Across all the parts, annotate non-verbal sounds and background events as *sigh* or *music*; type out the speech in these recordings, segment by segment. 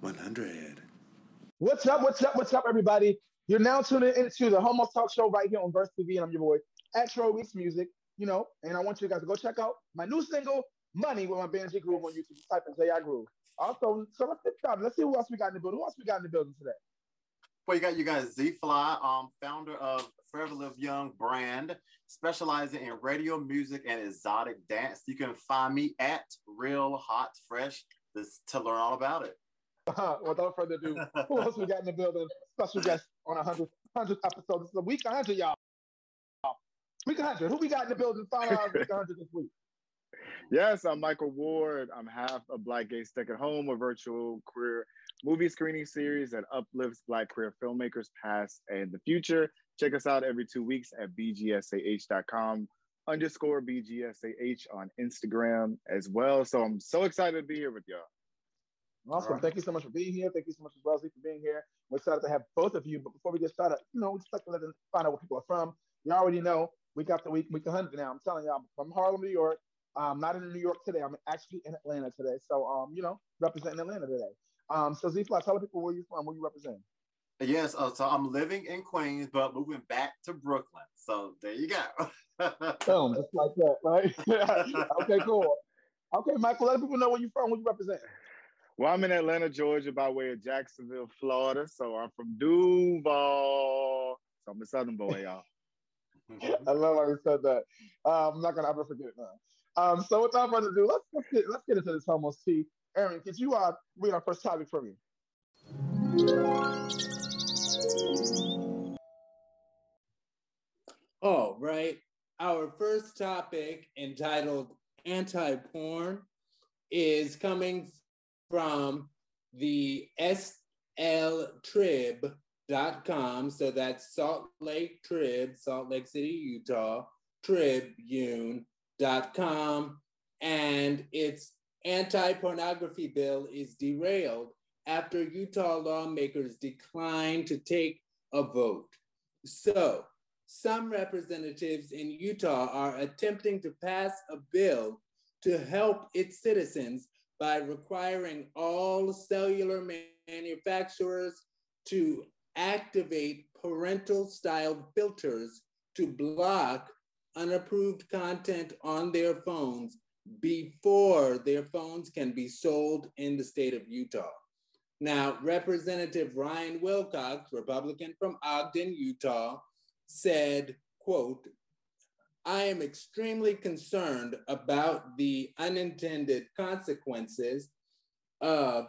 100. What's up? What's up? What's up, everybody? You're now tuning into the Homo Talk Show right here on Verse TV, and I'm your boy at Troy Weeks Music. You know, and I want you guys to go check out my new single, "Money" with my band G Groove on YouTube. Just type in J I Groove. Also, so let's. Let's see who else we got in the building. Who else we got in the building today? Well, you got you guys Z Fly, um, founder of Forever Live Young brand, specializing in radio music and exotic dance. You can find me at Real Hot Fresh this, to learn all about it. *laughs* Without further ado, who else we got in the building? Special guest on a hundred hundred episode. This is a week hundred, y'all. Week hundred. Who we got in the building? Final out week hundred this week. *laughs* Yes, I'm Michael Ward. I'm half a Black Gay Stuck at Home, a virtual queer movie screening series that uplifts Black queer filmmakers past and the future. Check us out every two weeks at bgsah.com underscore bgsah on Instagram as well. So I'm so excited to be here with y'all. Awesome. Right. Thank you so much for being here. Thank you so much, Wellesley, for being here. We're excited to have both of you. But before we get started, you know, we just like to let them find out where people are from. You already know we got the week, week 100 now. I'm telling you, I'm from Harlem, New York. I'm not in New York today. I'm actually in Atlanta today. So, um, you know, representing Atlanta today. Um, so Z Fly, tell people where you're from, where you represent. Yes, uh, so I'm living in Queens, but moving back to Brooklyn. So there you go. *laughs* Boom, just like that, right? *laughs* okay, cool. Okay, Michael, let people know where you're from, where you represent. Well, I'm in Atlanta, Georgia, by way of Jacksonville, Florida. So I'm from Duval. So I'm a Southern boy, *laughs* y'all. I love how you said that. Uh, I'm not gonna ever forget that. Um, so without further ado, let's let's get let's get into this almost tea. Aaron, could you uh, read our first topic for me? All right. Our first topic, entitled Anti Porn, is coming from the sltrib.com. So that's Salt Lake Trib, Salt Lake City, Utah, tribune.com. And its anti pornography bill is derailed after Utah lawmakers declined to take a vote. So, some representatives in Utah are attempting to pass a bill to help its citizens by requiring all cellular manufacturers to activate parental style filters to block unapproved content on their phones before their phones can be sold in the state of Utah. Now, Representative Ryan Wilcox, Republican from Ogden, Utah, said, quote, I am extremely concerned about the unintended consequences of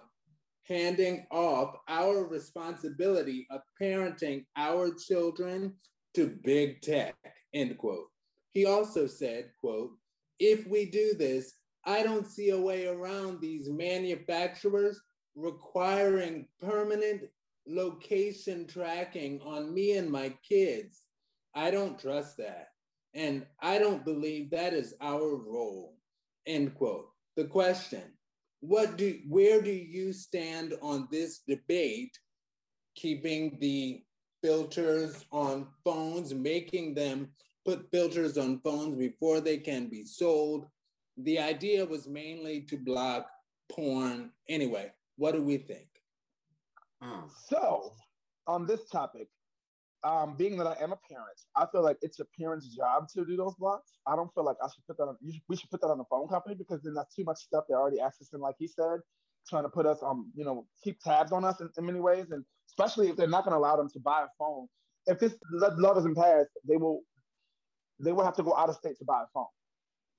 handing off our responsibility of parenting our children to big tech, end quote. He also said, quote, if we do this, I don't see a way around these manufacturers requiring permanent location tracking on me and my kids. I don't trust that. And I don't believe that is our role. End quote. The question, what do where do you stand on this debate, keeping the filters on phones, making them put filters on phones before they can be sold? The idea was mainly to block porn. Anyway, what do we think? Hmm. So, on this topic, um, being that I am a parent, I feel like it's a parent's job to do those blocks. I don't feel like I should put that on. Should, we should put that on the phone company because then that's too much stuff they're already accessing, like he said, trying to put us um, you know, keep tabs on us in, in many ways, and especially if they're not going to allow them to buy a phone. If this law doesn't pass, they will, they will have to go out of state to buy a phone.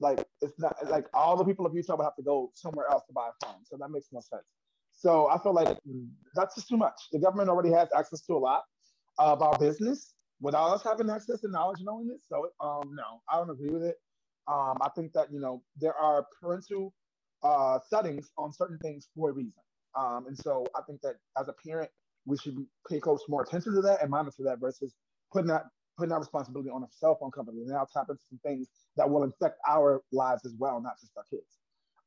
Like it's not like all the people of Utah would have to go somewhere else to buy a phone. So that makes no sense. So I feel like that's just too much. The government already has access to a lot of our business without us having access to knowledge and knowing this. So um, no, I don't agree with it. Um, I think that you know there are parental uh, settings on certain things for a reason, um, and so I think that as a parent, we should pay close more attention to that and monitor that versus putting that putting that responsibility on a cell phone company and now tap into some things that will infect our lives as well, not just our kids.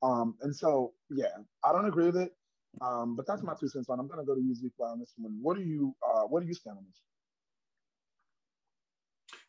Um, and so, yeah, I don't agree with it. Um, but that's my two cents on. I'm gonna go to you, Zeke, on this one. What do you uh, what do you stand on this?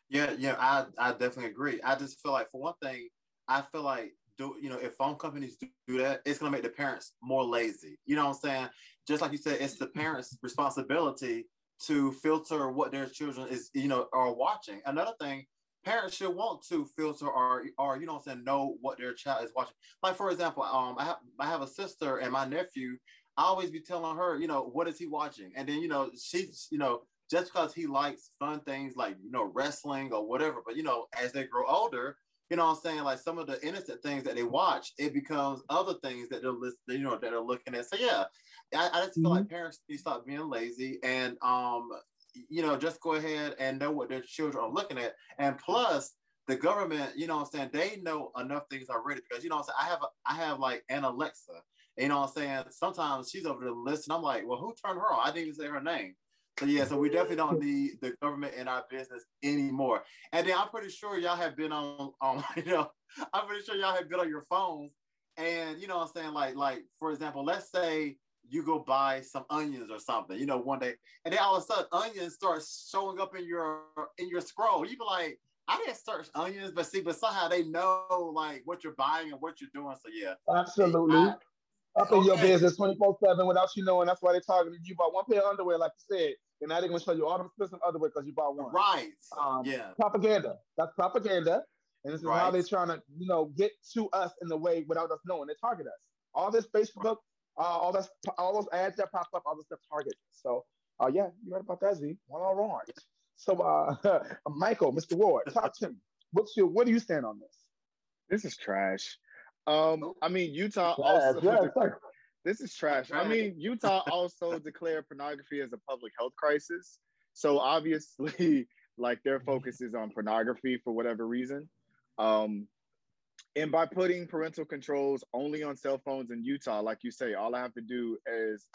Yeah, yeah, I, I definitely agree. I just feel like for one thing, I feel like do you know if phone companies do, do that, it's gonna make the parents more lazy. You know what I'm saying? just like you said, it's the parents' responsibility to filter what their children is, you know, are watching. Another thing, parents should want to filter or or you know what I'm saying, know what their child is watching. Like for example, um, I have I have a sister and my nephew. I always be telling her, you know, what is he watching? And then, you know, she's, you know, just because he likes fun things like, you know, wrestling or whatever. But, you know, as they grow older, you know what I'm saying? Like some of the innocent things that they watch, it becomes other things that they're listening, you know, that are looking at. So yeah, I, I just feel mm-hmm. like parents need to stop being lazy and um, you know, just go ahead and know what their children are looking at. And plus the government, you know I'm saying, they know enough things already because you know I'm saying, I have a, I have like an Alexa you know I'm saying? Sometimes she's over the list and I'm like, well, who turned her on? I didn't even say her name. So yeah, so we definitely don't need the government in our business anymore. And then I'm pretty sure y'all have been on, on *laughs* you know, I'm pretty sure y'all have been on your phones. And you know I'm saying? Like, like for example, let's say you go buy some onions or something, you know, one day, and then all of a sudden onions start showing up in your in your scroll. You be like, I didn't search onions, but see, but somehow they know like what you're buying and what you're doing. So yeah, absolutely. I, up in your business 24 7 without you knowing. That's why they're targeting you. Bought one pair of underwear, like you said, and now they're going to show you all the expensive underwear because you bought one. Right. Um, yeah. Propaganda. That's propaganda. And this is right. how they're trying to, you know, get to us in the way without us knowing. They target us. All this Facebook, uh, all this, all those ads that pop up, all this stuff targets. So, uh, yeah, you heard about that, Z. Well, all right. So, uh, *laughs* Michael, Mr. Ward, talk to me. What's your, what do you stand on this? This is trash. Um, I mean, Utah also. *laughs* this is trash. I mean, Utah also *laughs* declared pornography as a public health crisis. So obviously, like their focus is on pornography for whatever reason. Um, and by putting parental controls only on cell phones in Utah, like you say, all I have to do is,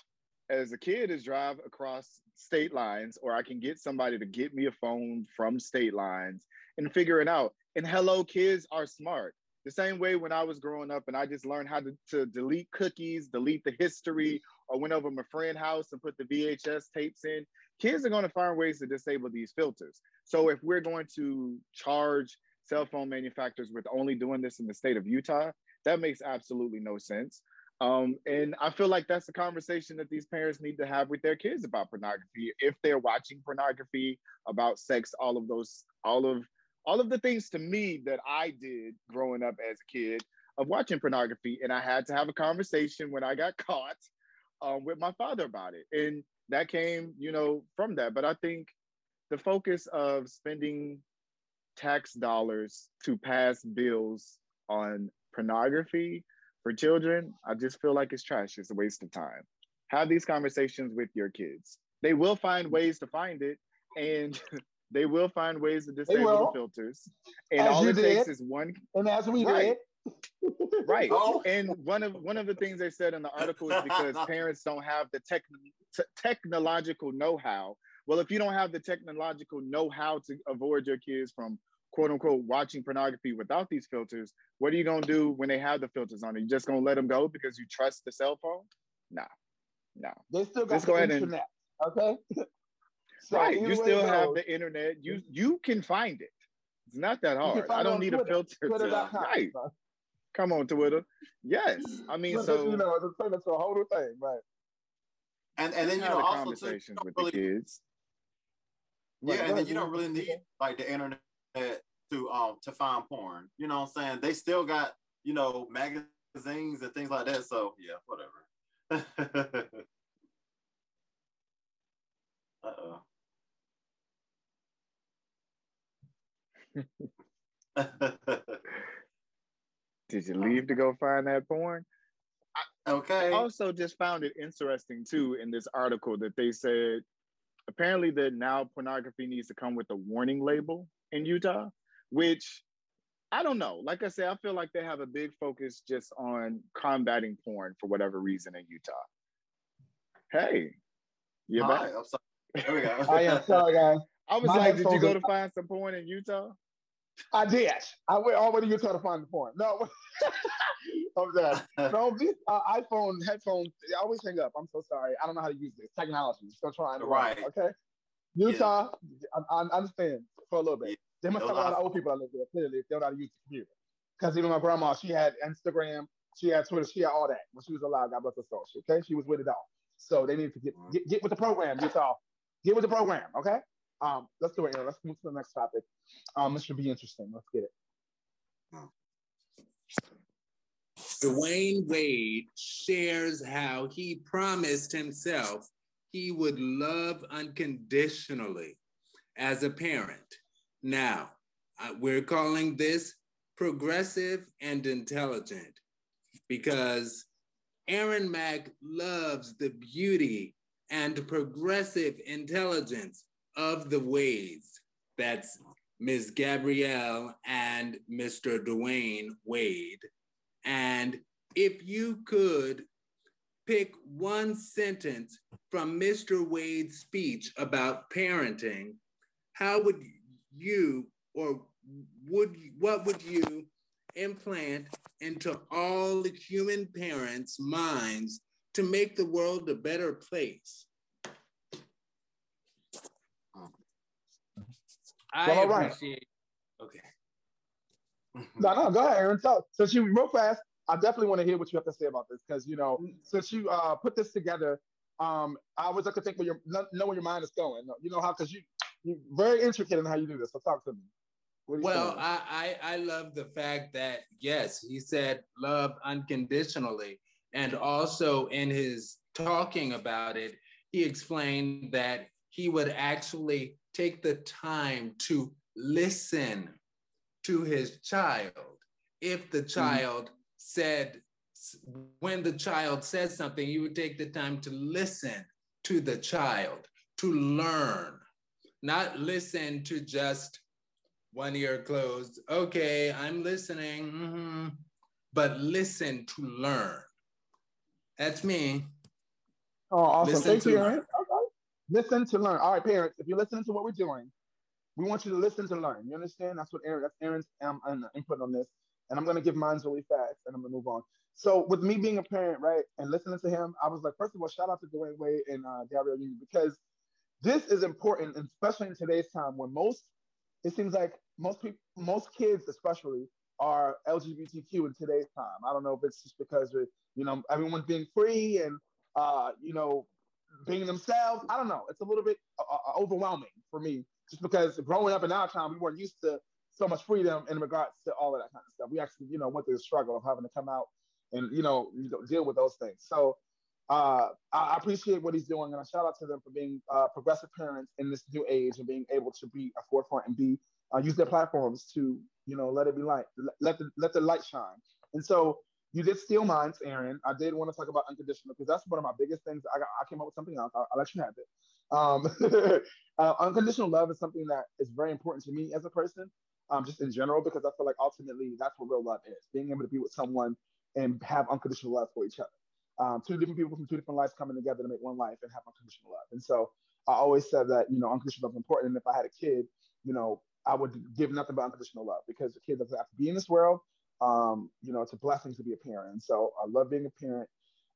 as a kid, is drive across state lines, or I can get somebody to get me a phone from state lines and figure it out. And hello, kids are smart the same way when I was growing up and I just learned how to, to delete cookies, delete the history, or went over my friend's house and put the VHS tapes in, kids are going to find ways to disable these filters. So if we're going to charge cell phone manufacturers with only doing this in the state of Utah, that makes absolutely no sense. Um, and I feel like that's a conversation that these parents need to have with their kids about pornography. If they're watching pornography, about sex, all of those, all of all of the things to me that I did growing up as a kid of watching pornography. And I had to have a conversation when I got *laughs* caught um, with my father about it. And that came, you know, from that. But I think the focus of spending tax dollars to pass bills on pornography for children, I just feel like it's trash. It's a waste of time. Have these conversations with your kids. They will find ways to find it. And *laughs* They will find ways to disable the filters. And as all it did. takes is one. And as we right. did. right. *laughs* Oh. And one of one of the things they said in the article is because *laughs* parents don't have the tech, t- technological know-how. Well, if you don't have the technological know-how to avoid your kids from quote unquote watching pornography without these filters, what are you gonna do when they have the filters on? Are you just gonna let them go because you trust the cell phone? No, no. They still got the internet. And, okay. *laughs* So right. You still have the internet. You you can find it. It's not that hard. I don't need Twitter, a filter. To, *laughs* right. Come on, Twitter. Yes. I mean, but so you know, it's a, it's a whole new thing, right? And and then you know also conversations too, with really, the kids. Yeah, right, and then you don't really need like the internet to um to find porn. You know what I'm saying? They still got you know magazines and things like that. So yeah, whatever. *laughs* uh oh. *laughs* Did you *laughs* leave to go find that porn? Okay. I also just found it interesting too in this article that they said apparently that now pornography needs to come with a warning label in Utah, which I don't know. Like I said, I feel like they have a big focus just on combating porn for whatever reason in Utah. Hey, you back? I'm sorry. There we go. *laughs* I am sorry, guys. I was My like, did you go to find some porn in Utah? I did. I went all the way to Utah to find the porn. No, *laughs* I'm sorry. *laughs* No, these uh, iPhone headphones, they always hang up. I'm so sorry. I don't know how to use this technology. Still trying to right. okay. Utah, yeah. I, I, understand for a little bit. Yeah. There must have a lot of old people that live there, clearly, if they don't know how to computer. Because even my grandma, she had Instagram, she had Twitter, she had all that when she was alive. God bless her soul. Okay, she was with it all. So they need to get get, get with the program, Utah. Get with the program, okay? Um, let's do it. Aaron. Let's move to the next topic. Um, this should be interesting. Let's get it. Dwyane Wade shares how he promised himself he would love unconditionally as a parent. Now, we're calling this progressive and intelligent because Aaron Mack loves the beauty and progressive intelligence of the Wades. That's Ms. Gabrielle and Mr. Dwyane Wade. And if you could pick one sentence from Mr. Wade's speech about parenting, how would you or would what would you implant into all the human parents' minds to make the world a better place? I well, appreciate. Right. Okay. no, no, go ahead, Aaron. So, since you real fast, I definitely want to hear what you have to say about this because you know, since you uh, put this together, um, I always like to think where your know where your mind is going. You know how because you very intricate in how you do this. So talk to me. Well, I, I I love the fact that yes, he said love unconditionally, and also in his talking about it, he explained that he would actually take the time to listen to his child. If the mm-hmm. child mm-hmm. said, when the child says something, you would take the time to listen to the child, to learn, not listen to just one ear closed. Okay, I'm listening, mm-hmm. but listen to learn. That's me. Oh, awesome. Listen Thank you, Aaron. Listen to learn. All right, parents, if you're listening to what we're doing, we want you to listen to learn. You understand? That's what Aaron, that's Aaron's um, input on this. And I'm gonna give mine really fast and I'm gonna move on. So with me being a parent, right, and listening to him, I was like, first of all, shout out to Dwyane Wade and uh, Gabrielle Union because this is important, especially in today's time when most, it seems like most people, most kids especially, are LGBTQ in today's time. I don't know if it's just because you know everyone's being free and uh, you know being themselves. I don't know. It's a little bit uh, uh, overwhelming for me, just because growing up in our time, we weren't used to so much freedom in regards to all of that kind of stuff. We actually, you know, went through the struggle of having to come out and you know deal with those things. So uh, I appreciate what he's doing, and I shout out to them for being uh, progressive parents in this new age and being able to be a forefront and be uh, use their platforms to you know let it be light, let the let the light shine. And so you did steal mine, Aaron. I did want to talk about unconditional because that's one of my biggest things. I got, I came up with something else. I'll, I'll let you have it. Um, *laughs* uh, unconditional love is something that is very important to me as a person, um, just in general, because I feel like ultimately that's what real love is: being able to be with someone and have unconditional love for each other. Um, two different people from two different lives coming together to make one life and have unconditional love. And so I always said that you know unconditional love is important. And if I had a kid, you know, I would give nothing but unconditional love because the kid doesn't have to be in this world um, you know, it's a blessing to be a parent. And so I love being a parent.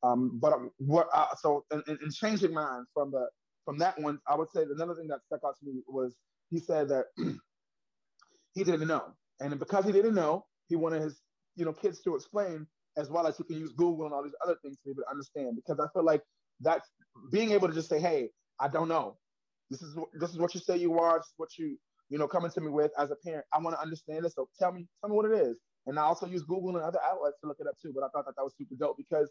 Um, but what uh, so in, in, changing mine from the from that one, I would say another thing that stuck out to me was he said that *clears throat* he didn't know, and because he didn't know, he wanted his you know kids to explain as well as he can use Google and all these other things to be able to understand. Because I feel like that's being able to just say, "Hey, I don't know. This is this is what you say you are. This is what you you know coming to me with as a parent. I want to understand this. So tell me tell me what it is." And I also use Google and other outlets to look it up too. But I thought that that was super dope because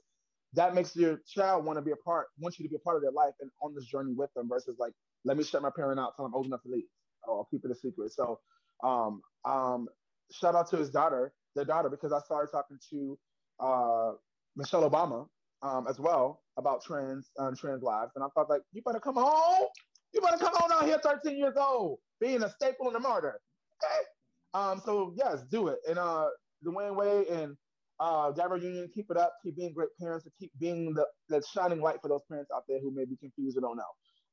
that makes your child want to be a part, wants you to be a part of their life and on this journey with them versus like, let me shut my parent out I'm old enough to leave. Or I'll keep it a secret. So um, um, shout out to his daughter, their daughter, because I started talking to uh, Michelle Obama um, as well about trans and trans lives. And I thought like, you better come home. You better come on out here 13 years old, being a staple and a martyr. Okay. Um, so yes, do it. And uh, Dwyane Wade and uh, Gabrielle Union, keep it up. Keep being great parents keep being the, the shining light for those parents out there who may be confused or don't know.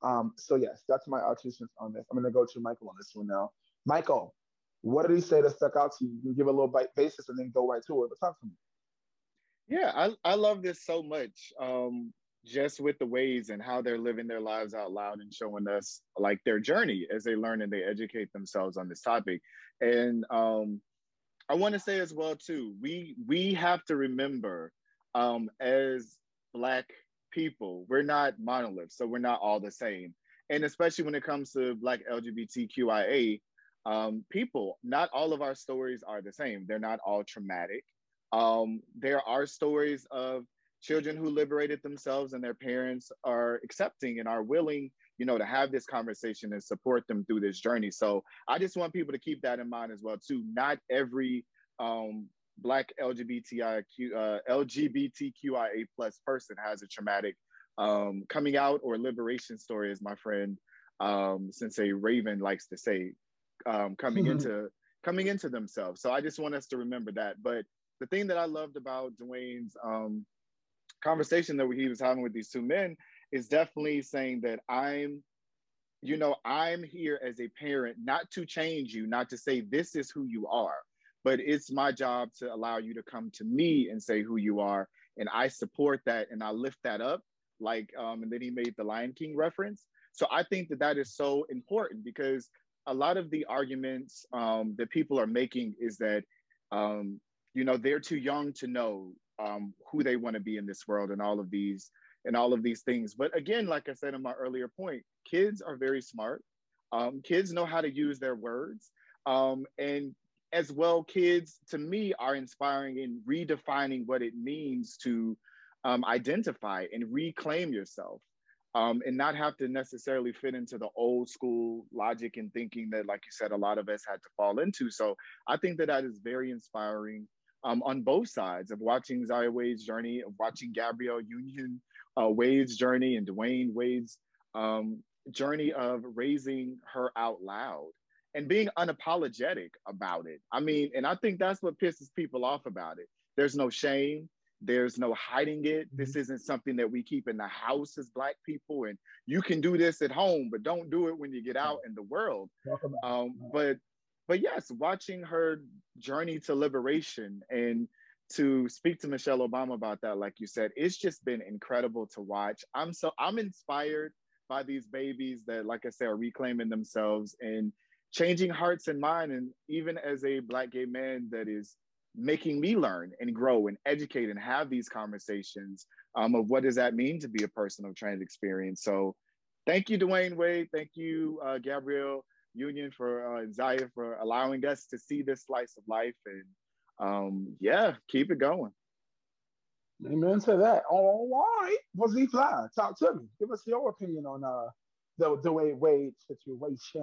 Um, so yes, that's my two on this. I'm to go to Michael on this one now. Michael, what did he say that stuck out to you? You can give a little bite basis and then go right to it. But talk to me. Yeah, I, I love this so much. Um, just with the Wades and how they're living their lives out loud and showing us like their journey as they learn and they educate themselves on this topic. And um, I want to say as well too, we we have to remember um, as black people. We're not monoliths, so we're not all the same. And especially when it comes to Black LGBTQIA um, people, not all of our stories are the same. They're not all traumatic. Um, there are stories of children who liberated themselves and their parents are accepting and are willing you know to have this conversation and support them through this journey. So i just want people to keep that in mind as well too. Not every um, black lgbtiq uh, lgbtqia plus person has a traumatic um, coming out or liberation story as my friend um, sensei raven likes to say um, coming mm-hmm. into coming into themselves. So i just want us to remember that. But the thing that i loved about dwyane's um, conversation that he was having with these two men is definitely saying that I'm, you know, I'm here as a parent, not to change you, not to say this is who you are, but it's my job to allow you to come to me and say who you are. And I support that and I lift that up. Like, um, and then he made the Lion King reference. So I think that that is so important because a lot of the arguments um, that people are making is that, um, you know, they're too young to know um, who they want to be in this world and all of these and all of these things. But again, like I said in my earlier point, kids are very smart. Um, kids know how to use their words. Um, and as well, kids to me are inspiring in redefining what it means to um, identify and reclaim yourself. Um, and not have to necessarily fit into the old school logic and thinking that, like you said, a lot of us had to fall into. So I think that that is very inspiring um, on both sides of watching Zaya Wade's journey, of watching Gabrielle Union uh, Wade's journey and Dwyane Wade's um, journey of raising her out loud and being unapologetic about it. I mean, and I think that's what pisses people off about it. There's no shame. There's no hiding it. Mm-hmm. This isn't something that we keep in the house as Black people. And you can do this at home, but don't do it when you get out in the world. Um, but but yes, watching her journey to liberation and to speak to Michelle Obama about that, like you said, it's just been incredible to watch. I'm so I'm inspired by these babies that, like I said, are reclaiming themselves and changing hearts and minds. And even as a black gay man that is making me learn and grow and educate and have these conversations um, of what does that mean to be a person of trans experience. So thank you, Dwyane Wade. Thank you, uh, Gabrielle Union for uh, Zaya for allowing us to see this slice of life and um, yeah, keep it going. Amen to that. All right, was he fly? Talk to me. Give us your opinion on uh the the way Wade situation.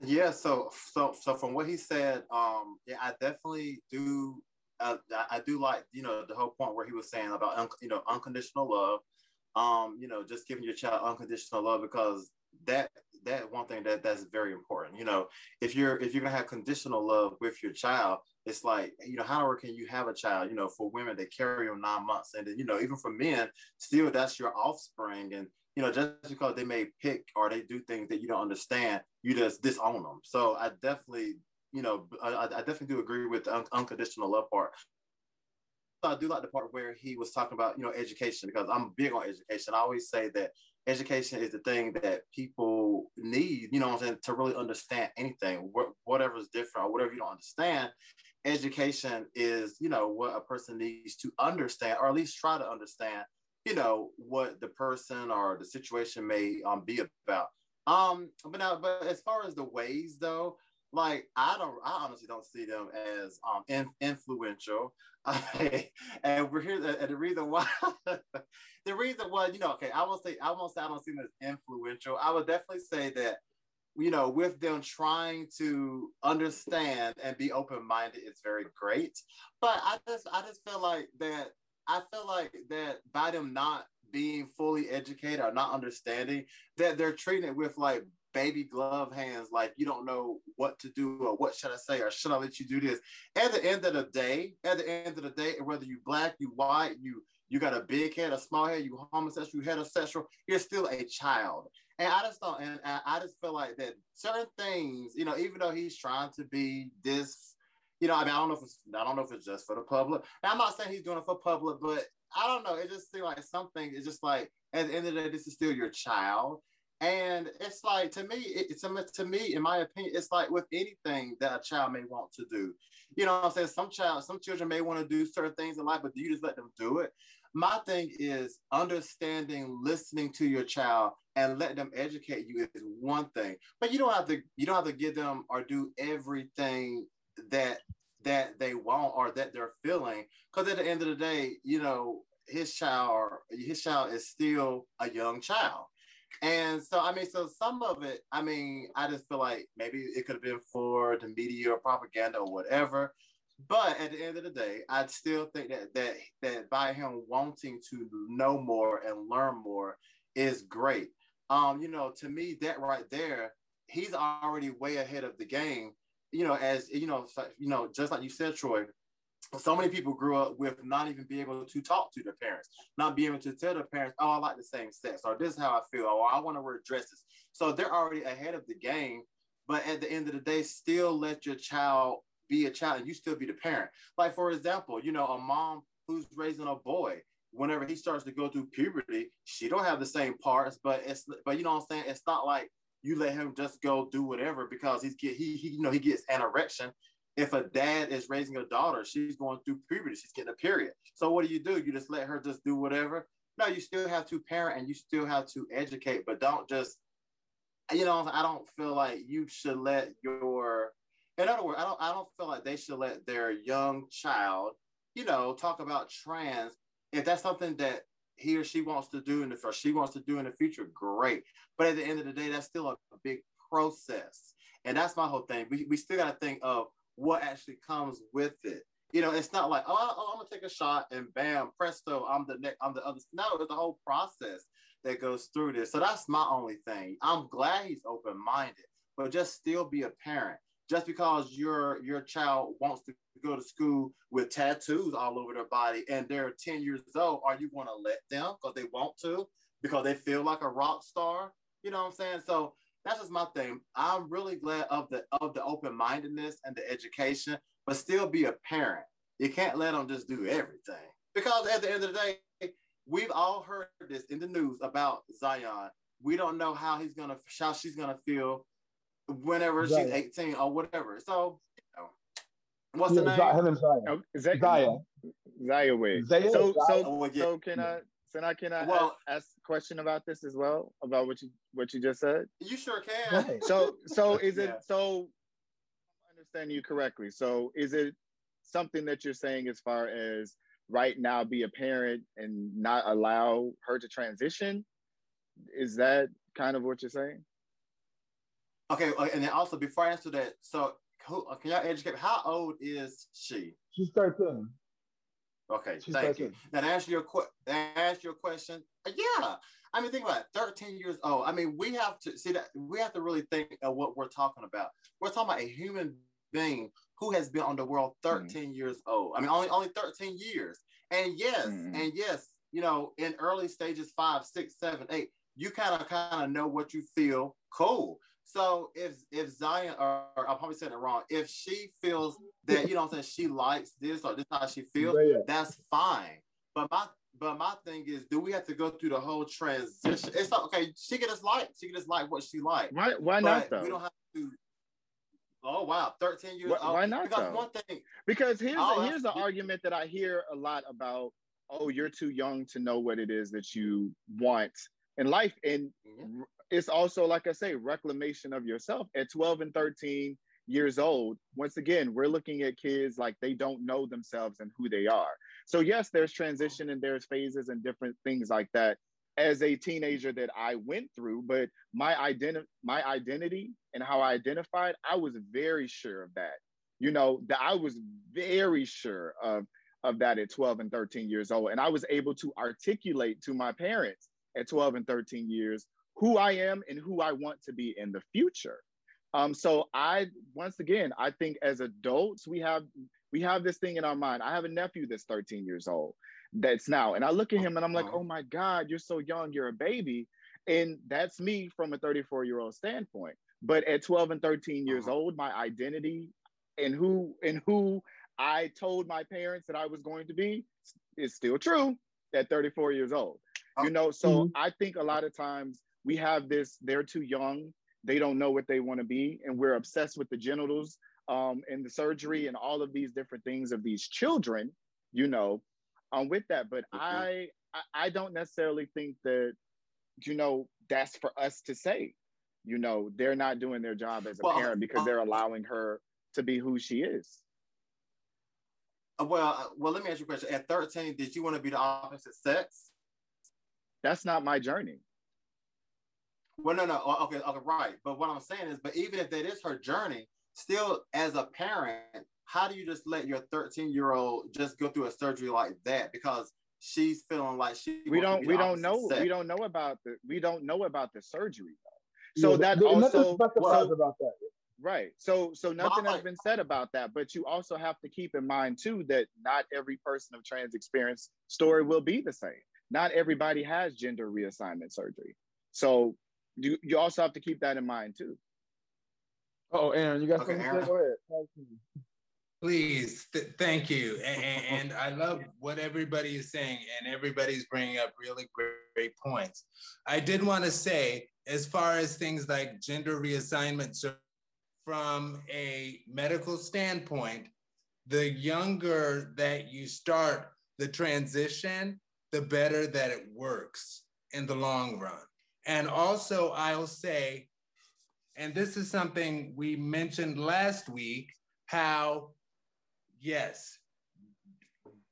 Yeah, so so so from what he said, um, yeah, I definitely do. Uh, I do like you know the whole point where he was saying about un- you know unconditional love, um, you know just giving your child unconditional love because that that one thing that that's very important. You know, if you're if you're gonna have conditional love with your child, it's like you know, how can you have a child? You know, for women they carry them nine months, and then, you know, even for men, still that's your offspring, and you know, just because they may pick or they do things that you don't understand, you just disown them. So I definitely, you know, I, I definitely do agree with the un- unconditional love part. I do like the part where he was talking about, you know, education because I'm big on education. I always say that education is the thing that people need, you know I'm saying, to really understand anything, wh- whatever's different or whatever you don't understand. Education is, you know, what a person needs to understand or at least try to understand, you know, what the person or the situation may um, be about. Um, but now, but as far as the Wades though, like I don't, I honestly don't see them as um in, influential. *laughs* and we're here, and the reason why, *laughs* the reason why, you know, okay, I won't say, I won't say I don't see them as influential. I would definitely say that, you know, with them trying to understand and be open minded, it's very great. But I just, I just feel like that. I feel like that by them not being fully educated or not understanding that they're treating it with like baby glove hands, like you don't know what to do or what should I say or should I let you do this. At the end of the day, at the end of the day, whether you black, you white, you you got a big head, a small head, you homosexual, you heterosexual, you're still a child. And I just don't, and I just feel like that certain things, you know, even though he's trying to be this, you know, I mean, I don't know if it's, I don't know if it's just for the public. Now, I'm not saying he's doing it for public, but I don't know. It just seems like something is just like at the end of the day, this is still your child. And it's like to me, it's to, to me, in my opinion, it's like with anything that a child may want to do. You know I'm saying? Some child, some children may want to do certain things in life, but do you just let them do it. my thing is understanding, listening to your child, and let them educate you is one thing. But you don't have to you don't have to give them or do everything that that they want or that they're feeling. Because at the end of the day, you know, his child or his child is still a young child. And so, I mean, so some of it, I mean, I just feel like maybe it could have been for the media or propaganda or whatever. But at the end of the day, I still think that that that by him wanting to know more and learn more is great. Um, you know, to me, that right there, he's already way ahead of the game. You know, as you know, you know, just like you said, Troy, so many people grew up with not even being able to talk to their parents, not being able to tell their parents, "Oh, I like the same sex," or "This is how I feel," or "I want to wear dresses." So they're already ahead of the game. But at the end of the day, still let your child be a child, and you still be the parent. Like for example, you know, a mom who's raising a boy, whenever he starts to go through puberty, she don't have the same parts, but it's but you know what I'm saying. It's not like you let him just go do whatever because he's get he, he you know he gets an erection if a dad is raising a daughter, she's going through puberty, she's getting a period. So what do you do? You just let her just do whatever? No, you still have to parent and you still have to educate, but don't just, you know, I don't feel like you should let your, in other words, I don't, I don't feel like they should let their young child, you know, talk about trans. If that's something that he or she wants to do in the, or she wants to do in the future, great. But at the end of the day, that's still a, a big process. And that's my whole thing. We, we still got to think of what actually comes with it. You know, it's not like, oh, oh, I'm gonna take a shot and bam, presto, I'm the next, I'm the other. No, it's the whole process that goes through this. So that's my only thing. I'm glad he's open-minded, but just still be a parent. Just because your your child wants to go to school with tattoos all over their body and they're 10 years old, are you gonna let them because they want to, because they feel like a rock star? You know what I'm saying? So that's just my thing. I'm really glad of the of the open mindedness and the education, but still be a parent. You can't let them just do everything because at the end of the day, we've all heard this in the news about Zion. We don't know how he's gonna how she's gonna feel whenever Zion. she's 18 or whatever. So, you know, what's yeah, oh, the name? Zion. Zion. Oh, Zion. Zion. Zion. Zion. So, so, oh, so can I Can I? can I well, ask, ask, a question about this as well about what you what you just said? You sure can. So so *laughs* is it yeah. so I understand you correctly. So is it something that you're saying as far as right now be a parent and not allow her to transition? Is that kind of what you're saying? Okay, uh, and then also before I answer that, so who, can y'all educate? How old is she? She's 13. Okay, She's thank 13. you. Now to answer your que- answer your question, uh, yeah. I mean, think about it. 13 years old. I mean, we have to see that we have to really think of what we're talking about. We're talking about a human being who has been on the world mm-hmm. 13 mm. years old. I mean, only only 13 years. And yes, mm. and yes, you know, in early stages five, six, seven, eight, you kind of kind of know what you feel. Cool. So if if Zion, or, or I'm probably saying it wrong, if she feels that you know, I'm saying she likes this or this how she feels, yeah, yeah. that's fine. But my but my thing is, do we have to go through the whole transition? It's not, okay. She can just like she can just like what she like. Why? Why not? Though? We don't have to. Oh wow, thirteen years. Why, why not? Because though? one thing. Because here's a, here's the argument that I hear a lot about. Oh, you're too young to know what it is that you want in life, and mm-hmm it's also like I say, reclamation of yourself at 12 and 13 years old. Once again, we're looking at kids like they don't know themselves and who they are. So yes, there's transition and there's phases and different things like that as a teenager that I went through, but my identity my identity and how I identified, I was very sure of that. You know, that I was very sure of of that at 12 and 13 years old and I was able to articulate to my parents at 12 and 13 years who I am and who I want to be in the future. Um, so I once again, I think as adults, we have we have this thing in our mind. I have a nephew that's 13 years old that's now, and I look at him and I'm like, uh-huh. oh my God, you're so young, you're a baby. And that's me from a 34 year old standpoint. But at 12 and 13 years uh-huh. old, my identity and who and who I told my parents that I was going to be is still true at 34 years old. You know, so mm-hmm. I think a lot of times we have this they're too young they don't know what they want to be and we're obsessed with the genitals um, and the surgery and all of these different things of these children you know I'm with that, but mm-hmm. I, I don't necessarily think that you know that's for us to say. You know, they're not doing their job as a well, parent because they're allowing her to be who she is. Uh, well, uh, well, let me ask you a question. At 13, did you want to be the opposite sex? That's not my journey. Well, no, no, oh, okay, okay, right. But what I'm saying is, but even if that is her journey, still as a parent, how do you just let your 13 year old just go through a surgery like that? Because she's feeling like she we don't we don't know sex. we don't know about the we don't know about the surgery though. So yeah, that also well, about that. Right. So so nothing has been said about that, but you also have to keep in mind too that not every person of trans experience story will be the same. Not everybody has gender reassignment surgery. So you you also have to keep that in mind too. Oh, Aaron, you got okay, something to say? Go ahead. Please, th- thank you. And, and, I love what everybody is saying, and everybody's bringing up really great, great points. I did want to say, as far as things like gender reassignment, so from a medical standpoint, the younger that you start the transition, the better that it works in the long run. And also, I'll say, and this is something we mentioned last week how, yes,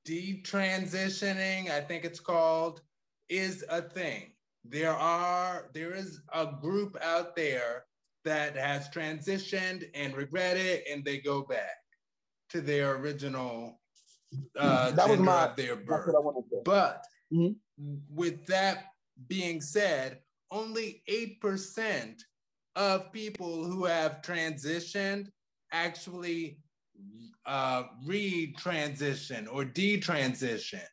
detransitioning, I think it's called, is a thing. There are, there is a group out there that has transitioned and regret it and they go back to their original uh, that was my, their birth. But mm-hmm. with that being said, only 8% of people who have transitioned actually uh, re-transition or detransition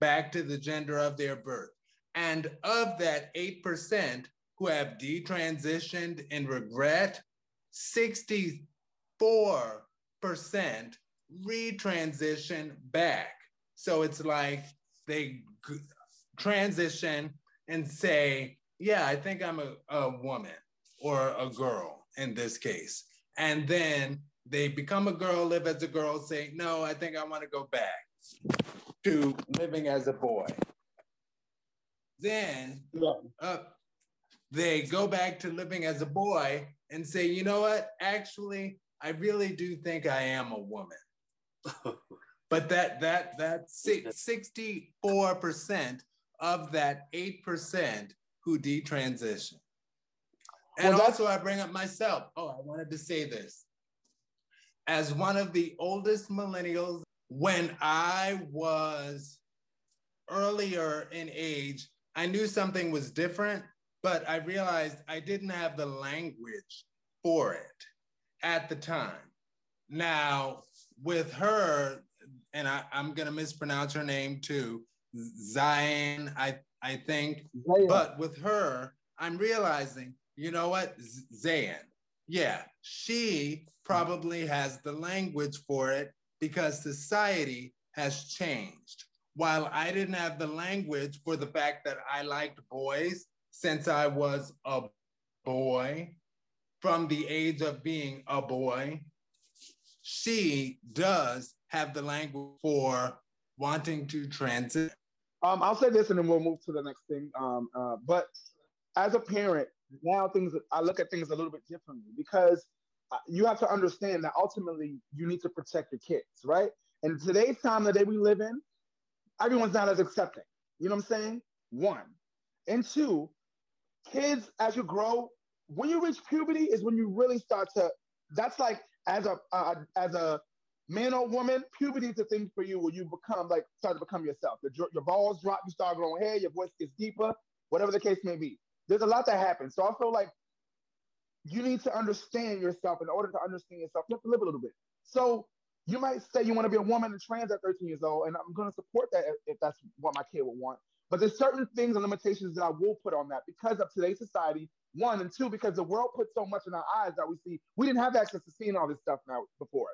back to the gender of their birth. And of that 8% who have detransitioned and regret, 64% retransition back. So it's like they transition and say, yeah, I think I'm a, a woman or a girl in this case. And then they become a girl, live as a girl, say, no, I think I want to go back to living as a boy. Then uh, they go back to living as a boy and say, you know what? Actually, I really do think I am a woman. *laughs* but that that that 64% of that 8% who detransition. And well, also, I bring up myself. Oh, I wanted to say this. As one of the oldest millennials, when I was earlier in age, I knew something was different, but I realized I didn't have the language for it at the time. Now, with her, and I, am going to mispronounce her name too, Zion, I I think. But with her, I'm realizing, you know what, Zayn, yeah, she probably has the language for it because society has changed. While I didn't have the language for the fact that I liked boys since I was a boy, from the age of being a boy, she does have the language for wanting to transit um, I'll say this and then we'll move to the next thing. Um, uh, but as a parent, now things I look at things a little bit differently because uh, you have to understand that ultimately you need to protect your kids, right? And today's time, the day we live in, everyone's not as accepting. You know what I'm saying? One. And two, kids, as you grow, when you reach puberty is when you really start to, that's like as a, uh, as a man or woman, puberty is a thing for you where you become like start to become yourself. Your, your balls drop, you start growing hair, your voice gets deeper, whatever the case may be. There's a lot that happens. So I feel like you need to understand yourself. In order to understand yourself, you have to live a little bit. So you might say you want to be a woman and trans at 13 years old, and I'm going to support that if that's what my kid would want. But there's certain things and limitations that I will put on that because of today's society. One and two, because the world puts so much in our eyes that we see. We didn't have access to seeing all this stuff now before.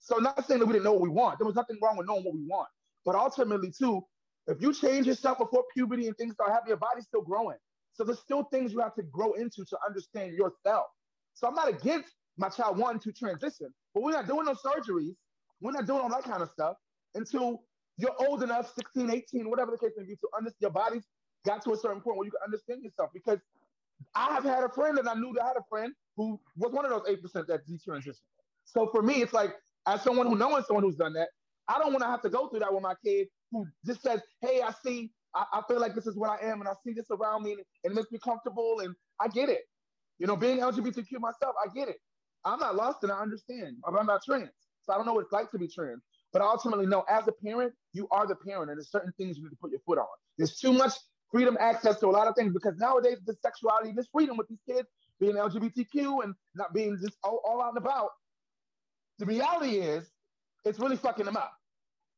So not saying that we didn't know what we want. There was nothing wrong with knowing what we want. But ultimately, too, if you change yourself before puberty and things start happening, your body's still growing. So there's still things you have to grow into to understand yourself. So I'm not against my child wanting to transition, but we're not doing no surgeries. We're not doing all that kind of stuff until you're old enough, 16, 18, whatever the case may be, to understand your body's got to a certain point where you can understand yourself. Because I have had a friend and I knew that I had a friend who was one of those 8% that detransitioned. So for me, it's like, as someone who knows someone who's done that, I don't want to have to go through that with my kid who just says, Hey, I see, I, I, feel like this is what I am, and I see this around me, and, and it makes me comfortable, and I get it. You know, being LGBTQ myself, I get it. I'm not lost and I understand. I'm not trans. So I don't know what it's like to be trans. But ultimately no, as a parent, you are the parent, and there's certain things you need to put your foot on. There's too much freedom access to a lot of things because nowadays the sexuality, this freedom with these kids being LGBTQ and not being just all, all out and about. The reality is, it's really fucking them up.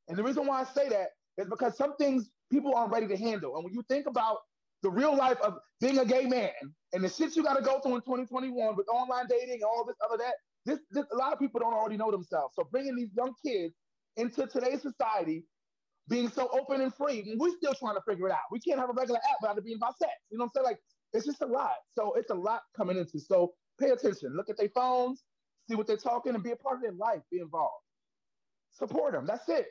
And the reason why I say that is because some things people aren't ready to handle. And when you think about the real life of being a gay man and the shit you got to go through in 2021 with online dating and all this other that, this, this a lot of people don't already know themselves. So bringing these young kids into today's society, being so open and free, and we're still trying to figure it out. We can't have a regular app without it being about sex. You know what I'm saying? Like it's just a lot. So it's a lot coming into. So pay attention. Look at their phones, see what they're talking, and be a part of their life. Be involved. Support them. That's it.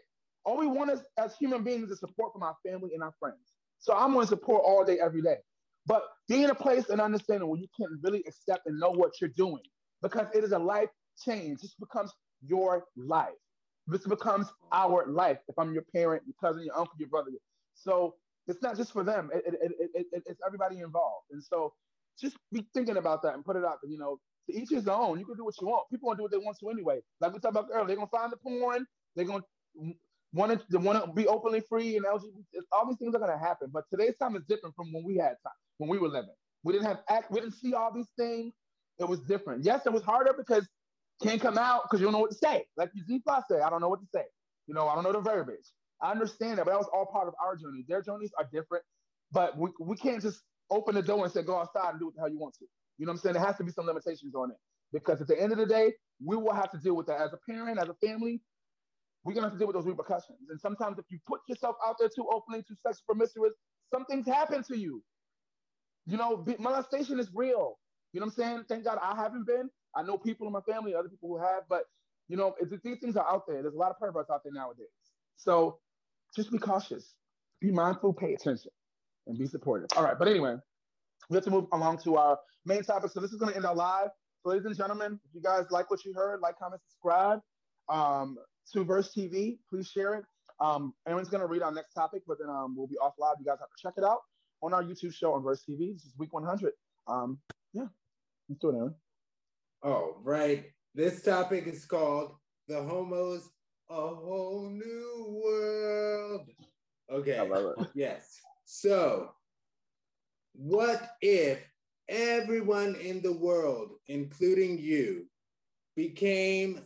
All we want is, as human beings is support from our family and our friends. So I'm going to support all day, every day. But being in a place and understanding where you can really accept and know what you're doing because it is a life change. This becomes your life. This becomes our life. If I'm your parent, your cousin, your uncle, your brother. So it's not just for them. It, it, it, it, it's everybody involved. And so just be thinking about that and put it out. You know, each his own. You can do what you want. People want to do what they want to anyway. Like we talked about earlier, they're gonna find the porn. They're gonna want to they want to be openly free and LGBT. All these things are gonna happen. But today's time is different from when we had time when we were living. We didn't have act. We didn't see all these things. It was different. Yes, it was harder because can't come out because you don't know what to say. Like you Z say, I don't know what to say. You know, I don't know the verbiage. I understand that, but that was all part of our journey. Their journeys are different, but we, we can't just open the door and say, go outside and do what the hell you want to. You know what I'm saying? There has to be some limitations on it. Because at the end of the day, we will have to deal with that as a parent, as a family. We're gonna have to deal with those repercussions. And sometimes if you put yourself out there too openly, too sexual promiscuous, some things happen to you. You know, molestation is real. You know what I'm saying? Thank God I haven't been. I know people in my family, other people who have, but you know, these things are out there. There's a lot of perverts out there nowadays. So just be cautious, be mindful, pay attention, and be supportive. All right, but anyway, we have to move along to our main topic. So this is going to end our live. So ladies and gentlemen, if you guys like what you heard, like, comment, subscribe um, to Verse TV. Please share it. Um, Aaron's going to read our next topic, but then um, we'll be off live. You guys have to check it out on our YouTube show on Verse TV. This is week 100. Um, yeah, let's do it, Aaron. Oh, right. This topic is called The Homos A Whole New World. Okay. I love it. yes. So, what if everyone in the world, including you, became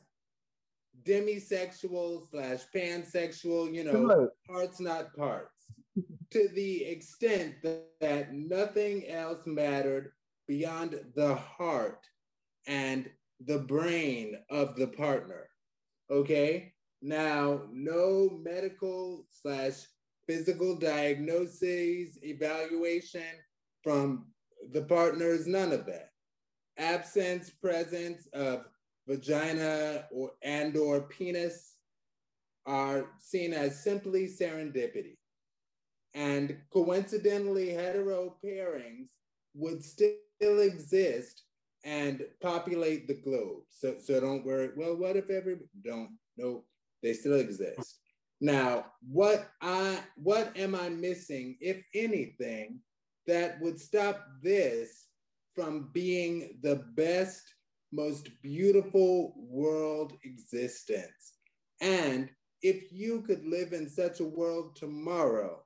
demisexual slash pansexual, you know, parts not parts, to the extent that, that nothing else mattered beyond the heart and the brain of the partner. Okay. Now, no medical slash physical diagnoses, evaluation from the partners, none of that. Absence, presence of vagina or and or penis are seen as simply serendipity. And coincidentally, hetero pairings would still exist and populate the globe. So, so don't worry. Well, what if every don't? No, they still exist. Now, what I what am I missing, if anything, that would stop this from being the best, most beautiful world existence? And if you could live in such a world tomorrow,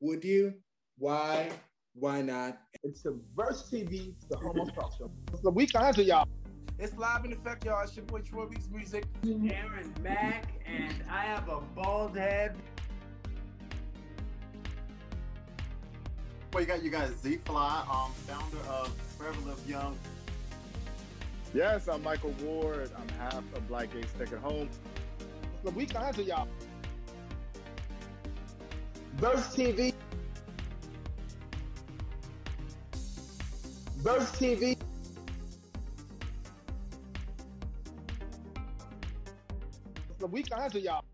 would you? Why? Why not? It's the Verse TV, the Homo Talk Show. It's the week I y'all. It's live in effect, y'all. It's your boy Troy Beats Music. Aaron Mack, and I have a bald head. Well, you got you got Z Fly, um, founder of Forever Live Young. Yes, I'm Michael Ward. I'm half a black gay stick at home. It's the week I y'all. Verse TV. Verse TV. The week I y'all.